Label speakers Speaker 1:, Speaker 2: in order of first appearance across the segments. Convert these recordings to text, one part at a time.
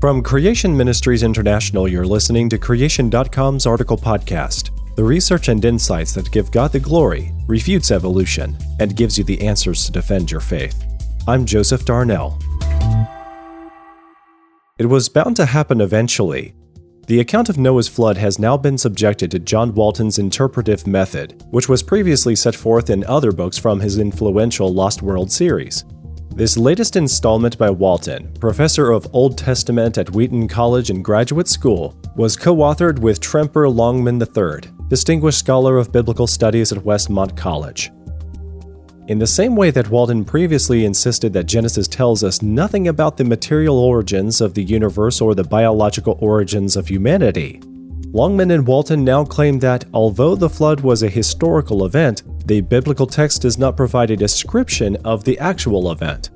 Speaker 1: From Creation Ministries International, you're listening to Creation.com's article podcast. The research and insights that give God the glory, refutes evolution, and gives you the answers to defend your faith. I'm Joseph Darnell. It was bound to happen eventually. The account of Noah's flood has now been subjected to John Walton's interpretive method, which was previously set forth in other books from his influential Lost World series. This latest installment by Walton, professor of Old Testament at Wheaton College and Graduate School, was co authored with Tremper Longman III, Distinguished Scholar of Biblical Studies at Westmont College. In the same way that Walton previously insisted that Genesis tells us nothing about the material origins of the universe or the biological origins of humanity, Longman and Walton now claim that although the flood was a historical event, the biblical text does not provide a description of the actual event.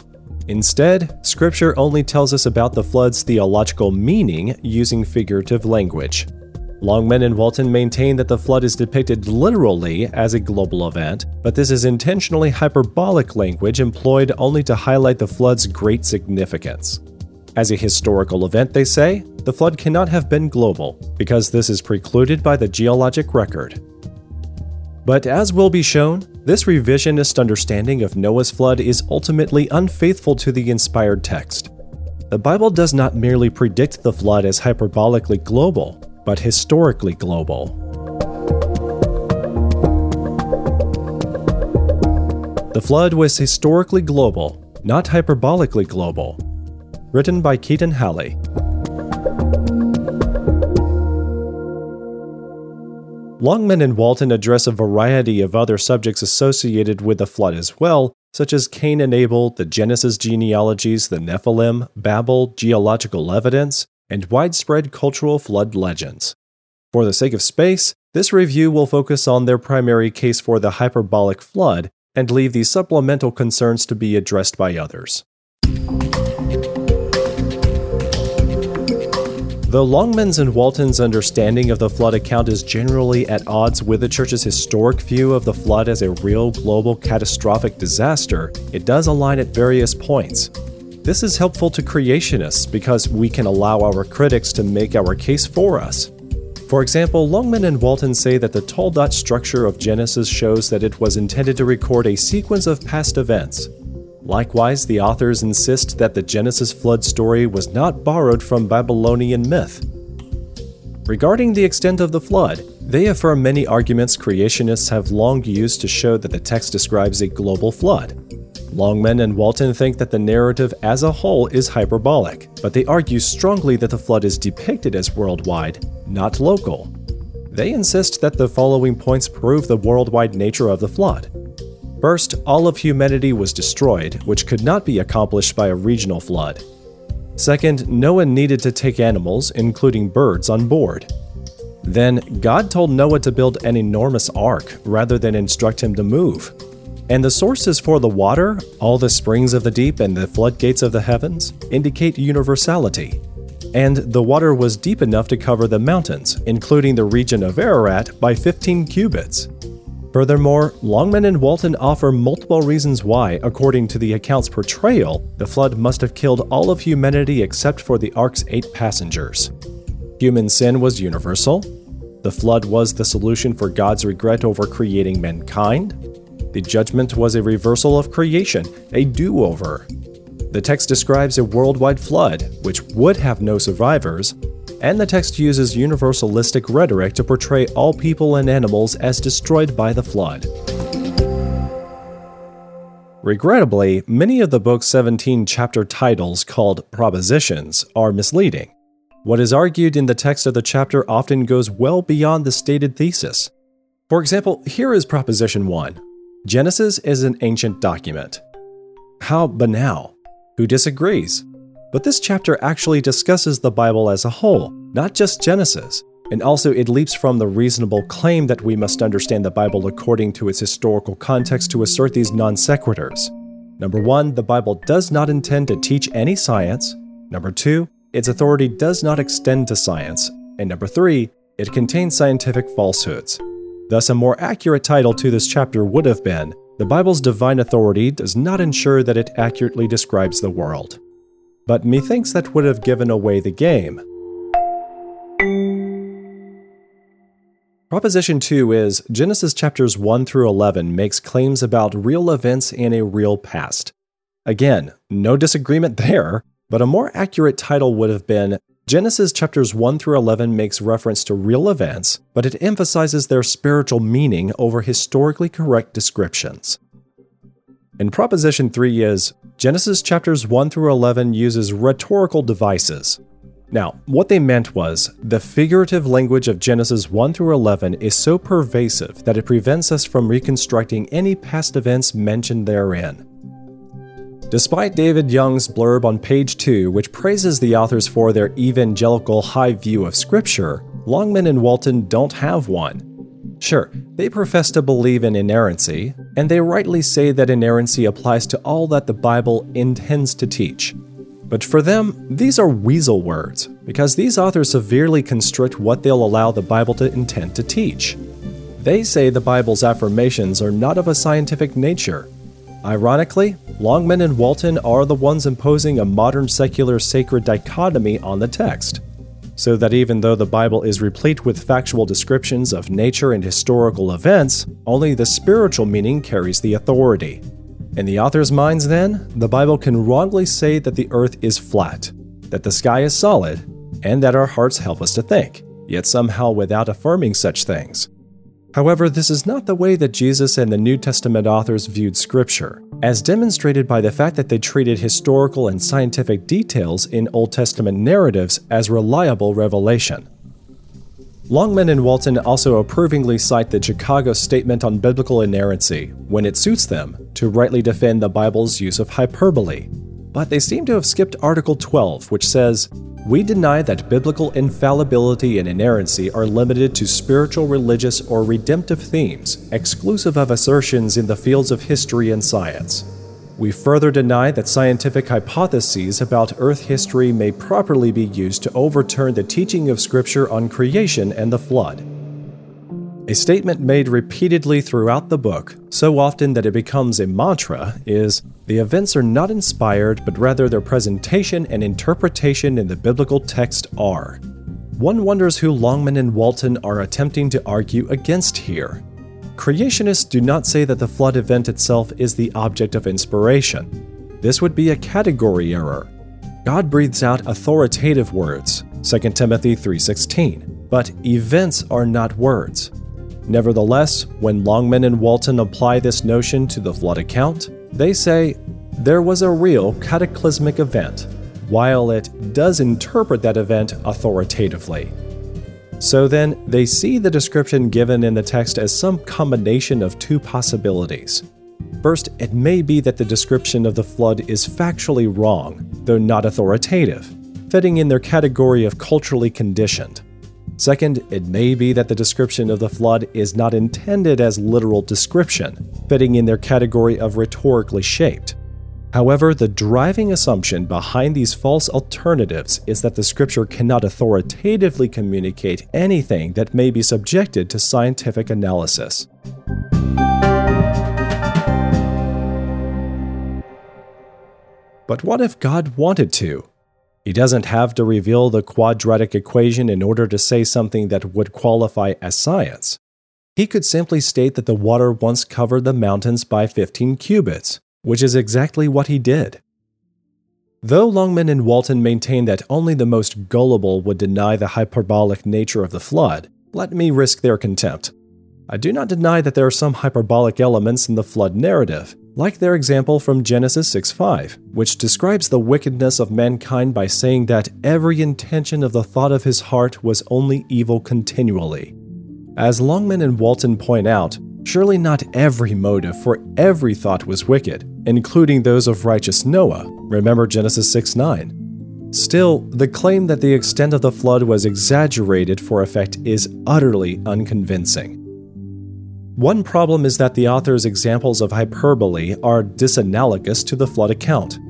Speaker 1: Instead, Scripture only tells us about the flood's theological meaning using figurative language. Longman and Walton maintain that the flood is depicted literally as a global event, but this is intentionally hyperbolic language employed only to highlight the flood's great significance. As a historical event, they say, the flood cannot have been global, because this is precluded by the geologic record. But as will be shown, this revisionist understanding of Noah's flood is ultimately unfaithful to the inspired text. The Bible does not merely predict the flood as hyperbolically global, but historically global. The flood was historically global, not hyperbolically global, written by Keaton Halley. Longman and Walton address a variety of other subjects associated with the flood as well, such as Cain and Abel, the Genesis genealogies, the Nephilim, Babel, geological evidence, and widespread cultural flood legends. For the sake of space, this review will focus on their primary case for the hyperbolic flood and leave the supplemental concerns to be addressed by others. Though Longman's and Walton's understanding of the flood account is generally at odds with the Church's historic view of the flood as a real global catastrophic disaster, it does align at various points. This is helpful to creationists because we can allow our critics to make our case for us. For example, Longman and Walton say that the toledot structure of Genesis shows that it was intended to record a sequence of past events, Likewise, the authors insist that the Genesis flood story was not borrowed from Babylonian myth. Regarding the extent of the flood, they affirm many arguments creationists have long used to show that the text describes a global flood. Longman and Walton think that the narrative as a whole is hyperbolic, but they argue strongly that the flood is depicted as worldwide, not local. They insist that the following points prove the worldwide nature of the flood. First, all of humanity was destroyed, which could not be accomplished by a regional flood. Second, Noah needed to take animals, including birds, on board. Then, God told Noah to build an enormous ark rather than instruct him to move. And the sources for the water, all the springs of the deep and the floodgates of the heavens, indicate universality. And the water was deep enough to cover the mountains, including the region of Ararat, by 15 cubits. Furthermore, Longman and Walton offer multiple reasons why, according to the account's portrayal, the flood must have killed all of humanity except for the ark's eight passengers. Human sin was universal. The flood was the solution for God's regret over creating mankind. The judgment was a reversal of creation, a do over. The text describes a worldwide flood, which would have no survivors, and the text uses universalistic rhetoric to portray all people and animals as destroyed by the flood. Regrettably, many of the book's 17 chapter titles called propositions are misleading. What is argued in the text of the chapter often goes well beyond the stated thesis. For example, here is Proposition 1 Genesis is an ancient document. How banal. Who disagrees? But this chapter actually discusses the Bible as a whole, not just Genesis. And also, it leaps from the reasonable claim that we must understand the Bible according to its historical context to assert these non sequiturs. Number one, the Bible does not intend to teach any science. Number two, its authority does not extend to science. And number three, it contains scientific falsehoods. Thus, a more accurate title to this chapter would have been The Bible's Divine Authority Does Not Ensure That It Accurately Describes the World. But methinks that would have given away the game. Proposition 2 is Genesis chapters 1 through 11 makes claims about real events in a real past. Again, no disagreement there, but a more accurate title would have been Genesis chapters 1 through 11 makes reference to real events, but it emphasizes their spiritual meaning over historically correct descriptions. And proposition 3 is Genesis chapters 1 through 11 uses rhetorical devices, now, what they meant was the figurative language of Genesis 1 through 11 is so pervasive that it prevents us from reconstructing any past events mentioned therein. Despite David Young's blurb on page 2, which praises the authors for their evangelical high view of Scripture, Longman and Walton don't have one. Sure, they profess to believe in inerrancy, and they rightly say that inerrancy applies to all that the Bible intends to teach. But for them, these are weasel words, because these authors severely constrict what they'll allow the Bible to intend to teach. They say the Bible's affirmations are not of a scientific nature. Ironically, Longman and Walton are the ones imposing a modern secular sacred dichotomy on the text. So that even though the Bible is replete with factual descriptions of nature and historical events, only the spiritual meaning carries the authority. In the author's minds, then, the Bible can wrongly say that the earth is flat, that the sky is solid, and that our hearts help us to think, yet somehow without affirming such things. However, this is not the way that Jesus and the New Testament authors viewed Scripture, as demonstrated by the fact that they treated historical and scientific details in Old Testament narratives as reliable revelation. Longman and Walton also approvingly cite the Chicago Statement on Biblical Inerrancy, when it suits them, to rightly defend the Bible's use of hyperbole. But they seem to have skipped Article 12, which says, We deny that biblical infallibility and inerrancy are limited to spiritual, religious, or redemptive themes, exclusive of assertions in the fields of history and science. We further deny that scientific hypotheses about Earth history may properly be used to overturn the teaching of Scripture on creation and the flood. A statement made repeatedly throughout the book, so often that it becomes a mantra, is the events are not inspired, but rather their presentation and interpretation in the biblical text are. One wonders who Longman and Walton are attempting to argue against here. Creationists do not say that the flood event itself is the object of inspiration. This would be a category error. God breathes out authoritative words, 2 Timothy 3:16, but events are not words. Nevertheless, when Longman and Walton apply this notion to the flood account, they say there was a real cataclysmic event, while it does interpret that event authoritatively. So then, they see the description given in the text as some combination of two possibilities. First, it may be that the description of the flood is factually wrong, though not authoritative, fitting in their category of culturally conditioned. Second, it may be that the description of the flood is not intended as literal description, fitting in their category of rhetorically shaped. However, the driving assumption behind these false alternatives is that the scripture cannot authoritatively communicate anything that may be subjected to scientific analysis. But what if God wanted to? He doesn't have to reveal the quadratic equation in order to say something that would qualify as science. He could simply state that the water once covered the mountains by 15 cubits, which is exactly what he did. Though Longman and Walton maintain that only the most gullible would deny the hyperbolic nature of the flood, let me risk their contempt. I do not deny that there are some hyperbolic elements in the flood narrative, like their example from Genesis 6:5, which describes the wickedness of mankind by saying that every intention of the thought of his heart was only evil continually. As Longman and Walton point out, surely not every motive for every thought was wicked, including those of righteous Noah. Remember Genesis 6:9. Still, the claim that the extent of the flood was exaggerated for effect is utterly unconvincing. One problem is that the author's examples of hyperbole are disanalogous to the flood account.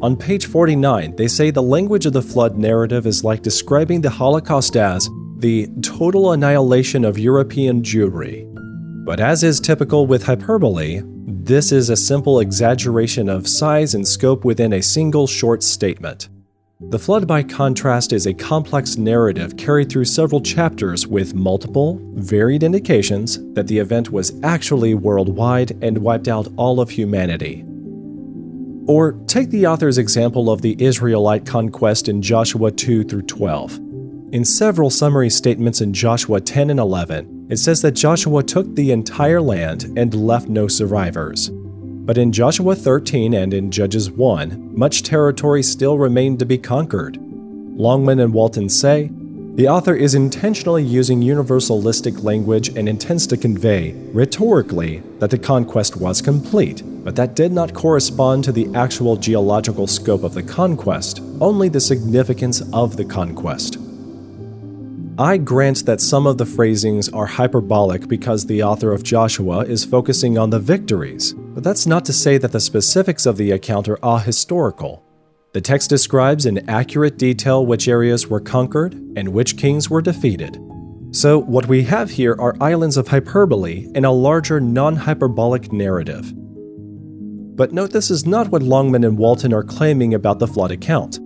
Speaker 1: On page 49, they say the language of the flood narrative is like describing the Holocaust as the total annihilation of European Jewry. But as is typical with hyperbole, this is a simple exaggeration of size and scope within a single short statement. The flood, by contrast, is a complex narrative carried through several chapters with multiple, varied indications that the event was actually worldwide and wiped out all of humanity. Or take the author's example of the Israelite conquest in Joshua 2 through 12. In several summary statements in Joshua 10 and 11, it says that Joshua took the entire land and left no survivors. But in Joshua 13 and in Judges 1, much territory still remained to be conquered. Longman and Walton say, the author is intentionally using universalistic language and intends to convey, rhetorically, that the conquest was complete, but that did not correspond to the actual geological scope of the conquest, only the significance of the conquest. I grant that some of the phrasings are hyperbolic because the author of Joshua is focusing on the victories, but that's not to say that the specifics of the account are ahistorical. The text describes in accurate detail which areas were conquered and which kings were defeated. So, what we have here are islands of hyperbole in a larger non hyperbolic narrative. But note this is not what Longman and Walton are claiming about the flood account.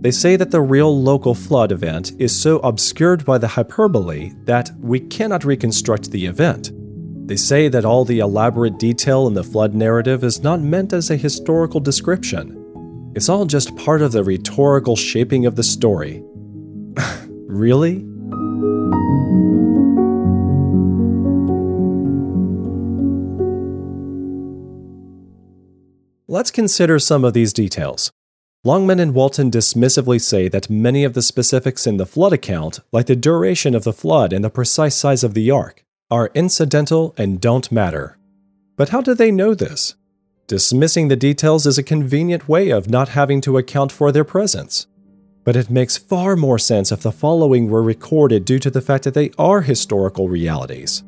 Speaker 1: They say that the real local flood event is so obscured by the hyperbole that we cannot reconstruct the event. They say that all the elaborate detail in the flood narrative is not meant as a historical description. It's all just part of the rhetorical shaping of the story. really? Let's consider some of these details. Longman and Walton dismissively say that many of the specifics in the flood account, like the duration of the flood and the precise size of the ark, are incidental and don't matter. But how do they know this? Dismissing the details is a convenient way of not having to account for their presence. But it makes far more sense if the following were recorded due to the fact that they are historical realities.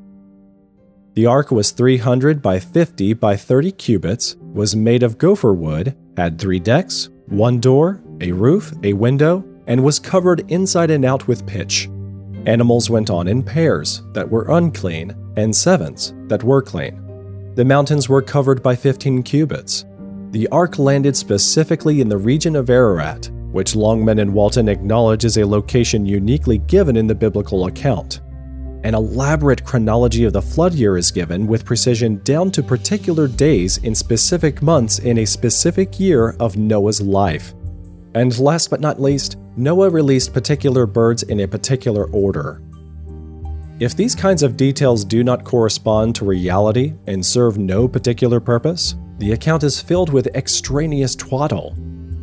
Speaker 1: The ark was 300 by 50 by 30 cubits, was made of gopher wood, had three decks, one door, a roof, a window, and was covered inside and out with pitch. Animals went on in pairs that were unclean and sevens that were clean. The mountains were covered by 15 cubits. The ark landed specifically in the region of Ararat, which Longman and Walton acknowledge is a location uniquely given in the biblical account. An elaborate chronology of the flood year is given with precision down to particular days in specific months in a specific year of Noah's life. And last but not least, Noah released particular birds in a particular order. If these kinds of details do not correspond to reality and serve no particular purpose, the account is filled with extraneous twaddle.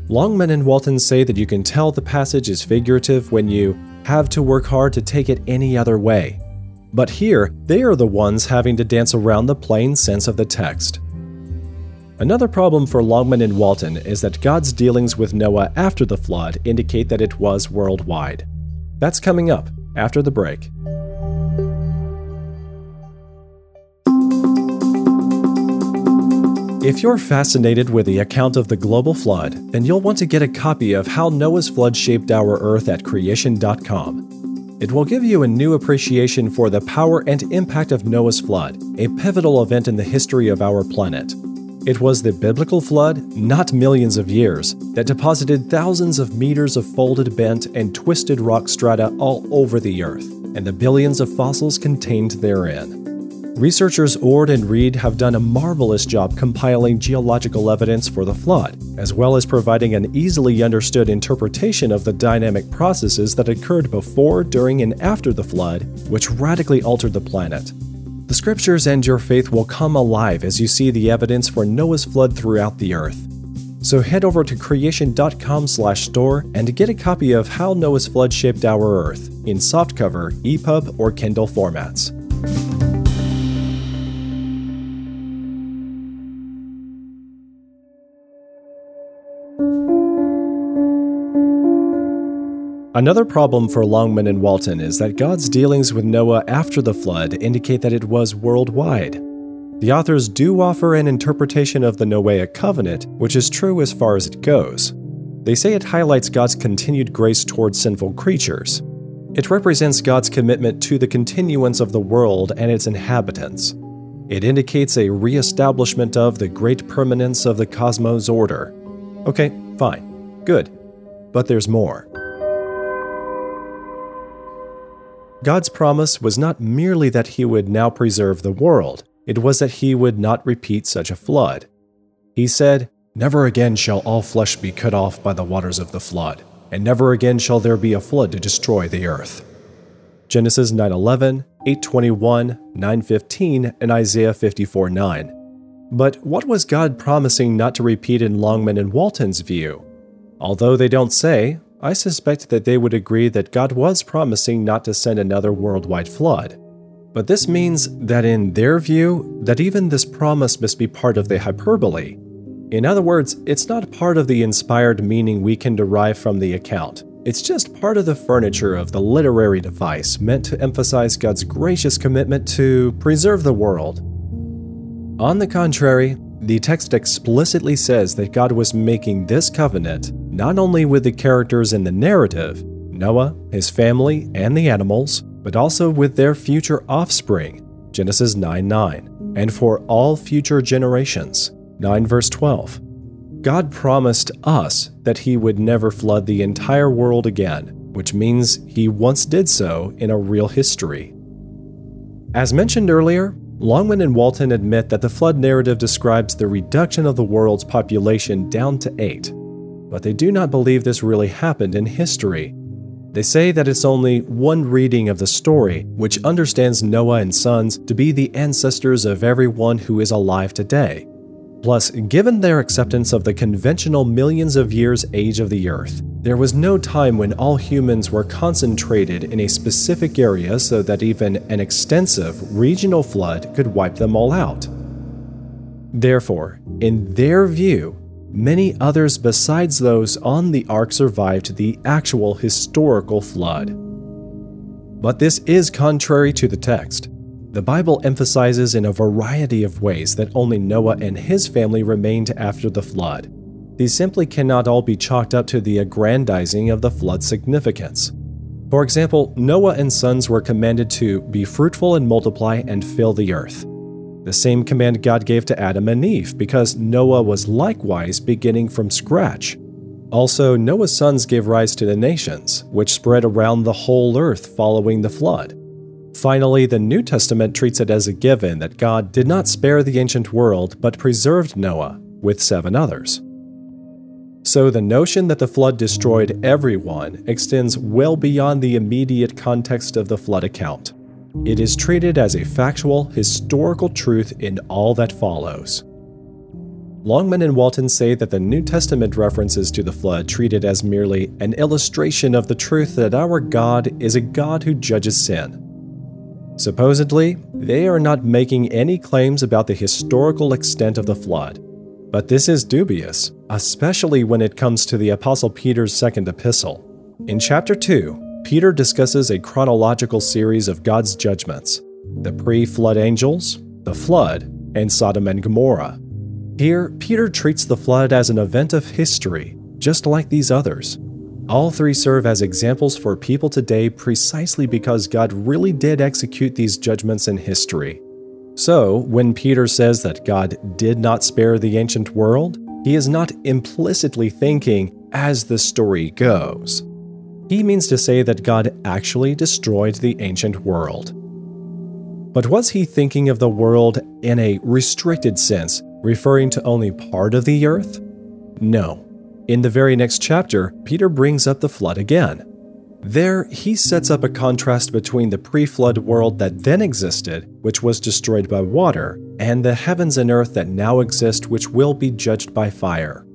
Speaker 1: Longman and Walton say that you can tell the passage is figurative when you have to work hard to take it any other way. But here, they are the ones having to dance around the plain sense of the text. Another problem for Longman and Walton is that God's dealings with Noah after the flood indicate that it was worldwide. That's coming up after the break. If you're fascinated with the account of the global flood, then you'll want to get a copy of How Noah's Flood Shaped Our Earth at creation.com. It will give you a new appreciation for the power and impact of Noah's flood, a pivotal event in the history of our planet. It was the biblical flood, not millions of years, that deposited thousands of meters of folded, bent, and twisted rock strata all over the Earth, and the billions of fossils contained therein. Researchers Oard and Reed have done a marvelous job compiling geological evidence for the flood, as well as providing an easily understood interpretation of the dynamic processes that occurred before, during, and after the flood, which radically altered the planet. The scriptures and your faith will come alive as you see the evidence for Noah's flood throughout the earth. So head over to creation.com/store and get a copy of How Noah's Flood Shaped Our Earth in softcover, EPUB, or Kindle formats. Another problem for Longman and Walton is that God's dealings with Noah after the flood indicate that it was worldwide. The authors do offer an interpretation of the Noahic covenant, which is true as far as it goes. They say it highlights God's continued grace towards sinful creatures. It represents God's commitment to the continuance of the world and its inhabitants. It indicates a re-establishment of the great permanence of the cosmos order. Okay, fine. Good. but there's more. God's promise was not merely that he would now preserve the world, it was that he would not repeat such a flood. He said, Never again shall all flesh be cut off by the waters of the flood, and never again shall there be a flood to destroy the earth. Genesis 9:11, 8:21, 9:15, and Isaiah 54:9. But what was God promising not to repeat in Longman and Walton's view? Although they don't say, I suspect that they would agree that God was promising not to send another worldwide flood. But this means that in their view, that even this promise must be part of the hyperbole. In other words, it's not part of the inspired meaning we can derive from the account. It's just part of the furniture of the literary device meant to emphasize God's gracious commitment to preserve the world. On the contrary, the text explicitly says that God was making this covenant not only with the characters in the narrative, Noah, his family, and the animals, but also with their future offspring, Genesis 9 9, and for all future generations, 9 verse 12. God promised us that He would never flood the entire world again, which means He once did so in a real history. As mentioned earlier, Longman and Walton admit that the flood narrative describes the reduction of the world's population down to eight, but they do not believe this really happened in history. They say that it's only one reading of the story which understands Noah and sons to be the ancestors of everyone who is alive today. Plus, given their acceptance of the conventional millions of years age of the Earth, there was no time when all humans were concentrated in a specific area so that even an extensive regional flood could wipe them all out. Therefore, in their view, Many others besides those on the ark survived the actual historical flood. But this is contrary to the text. The Bible emphasizes in a variety of ways that only Noah and his family remained after the flood. These simply cannot all be chalked up to the aggrandizing of the flood's significance. For example, Noah and sons were commanded to be fruitful and multiply and fill the earth the same command God gave to Adam and Eve, because Noah was likewise beginning from scratch. Also, Noah's sons gave rise to the nations, which spread around the whole earth following the flood. Finally, the New Testament treats it as a given that God did not spare the ancient world, but preserved Noah with seven others. So, the notion that the flood destroyed everyone extends well beyond the immediate context of the flood account. It is treated as a factual, historical truth in all that follows. Longman and Walton say that the New Testament references to the flood treat it as merely an illustration of the truth that our God is a God who judges sin. Supposedly, they are not making any claims about the historical extent of the flood. But this is dubious, especially when it comes to the Apostle Peter's second epistle. In chapter 2, Peter discusses a chronological series of God's judgments the pre flood angels, the flood, and Sodom and Gomorrah. Here, Peter treats the flood as an event of history, just like these others. All three serve as examples for people today precisely because God really did execute these judgments in history. So, when Peter says that God did not spare the ancient world, he is not implicitly thinking, as the story goes. He means to say that God actually destroyed the ancient world. But was he thinking of the world in a restricted sense, referring to only part of the earth? No. In the very next chapter, Peter brings up the flood again. There, he sets up a contrast between the pre flood world that then existed, which was destroyed by water, and the heavens and earth that now exist, which will be judged by fire.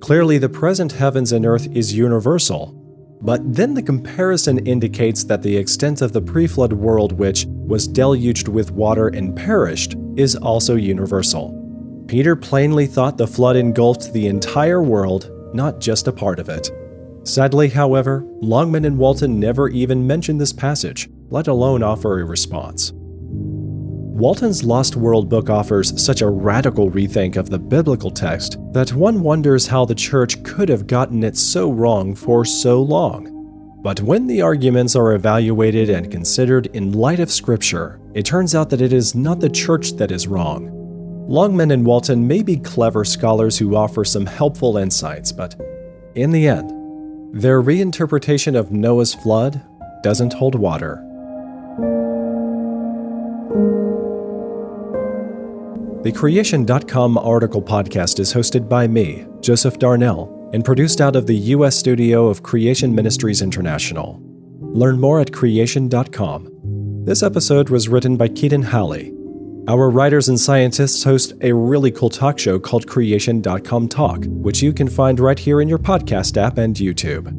Speaker 1: Clearly, the present heavens and earth is universal, but then the comparison indicates that the extent of the pre flood world, which was deluged with water and perished, is also universal. Peter plainly thought the flood engulfed the entire world, not just a part of it. Sadly, however, Longman and Walton never even mention this passage, let alone offer a response. Walton's Lost World book offers such a radical rethink of the biblical text that one wonders how the church could have gotten it so wrong for so long. But when the arguments are evaluated and considered in light of Scripture, it turns out that it is not the church that is wrong. Longman and Walton may be clever scholars who offer some helpful insights, but in the end, Their reinterpretation of Noah's flood doesn't hold water. The Creation.com article podcast is hosted by me, Joseph Darnell, and produced out of the U.S. studio of Creation Ministries International. Learn more at Creation.com. This episode was written by Keaton Halley. Our writers and scientists host a really cool talk show called Creation.com Talk, which you can find right here in your podcast app and YouTube.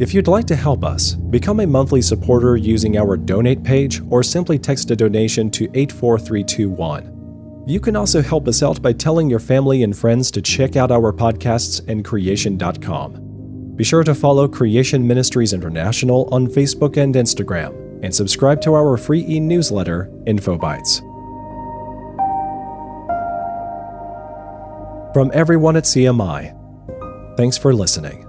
Speaker 1: If you'd like to help us, become a monthly supporter using our donate page or simply text a donation to 84321. You can also help us out by telling your family and friends to check out our podcasts and creation.com. Be sure to follow Creation Ministries International on Facebook and Instagram, and subscribe to our free e newsletter, InfoBytes. From everyone at CMI, thanks for listening.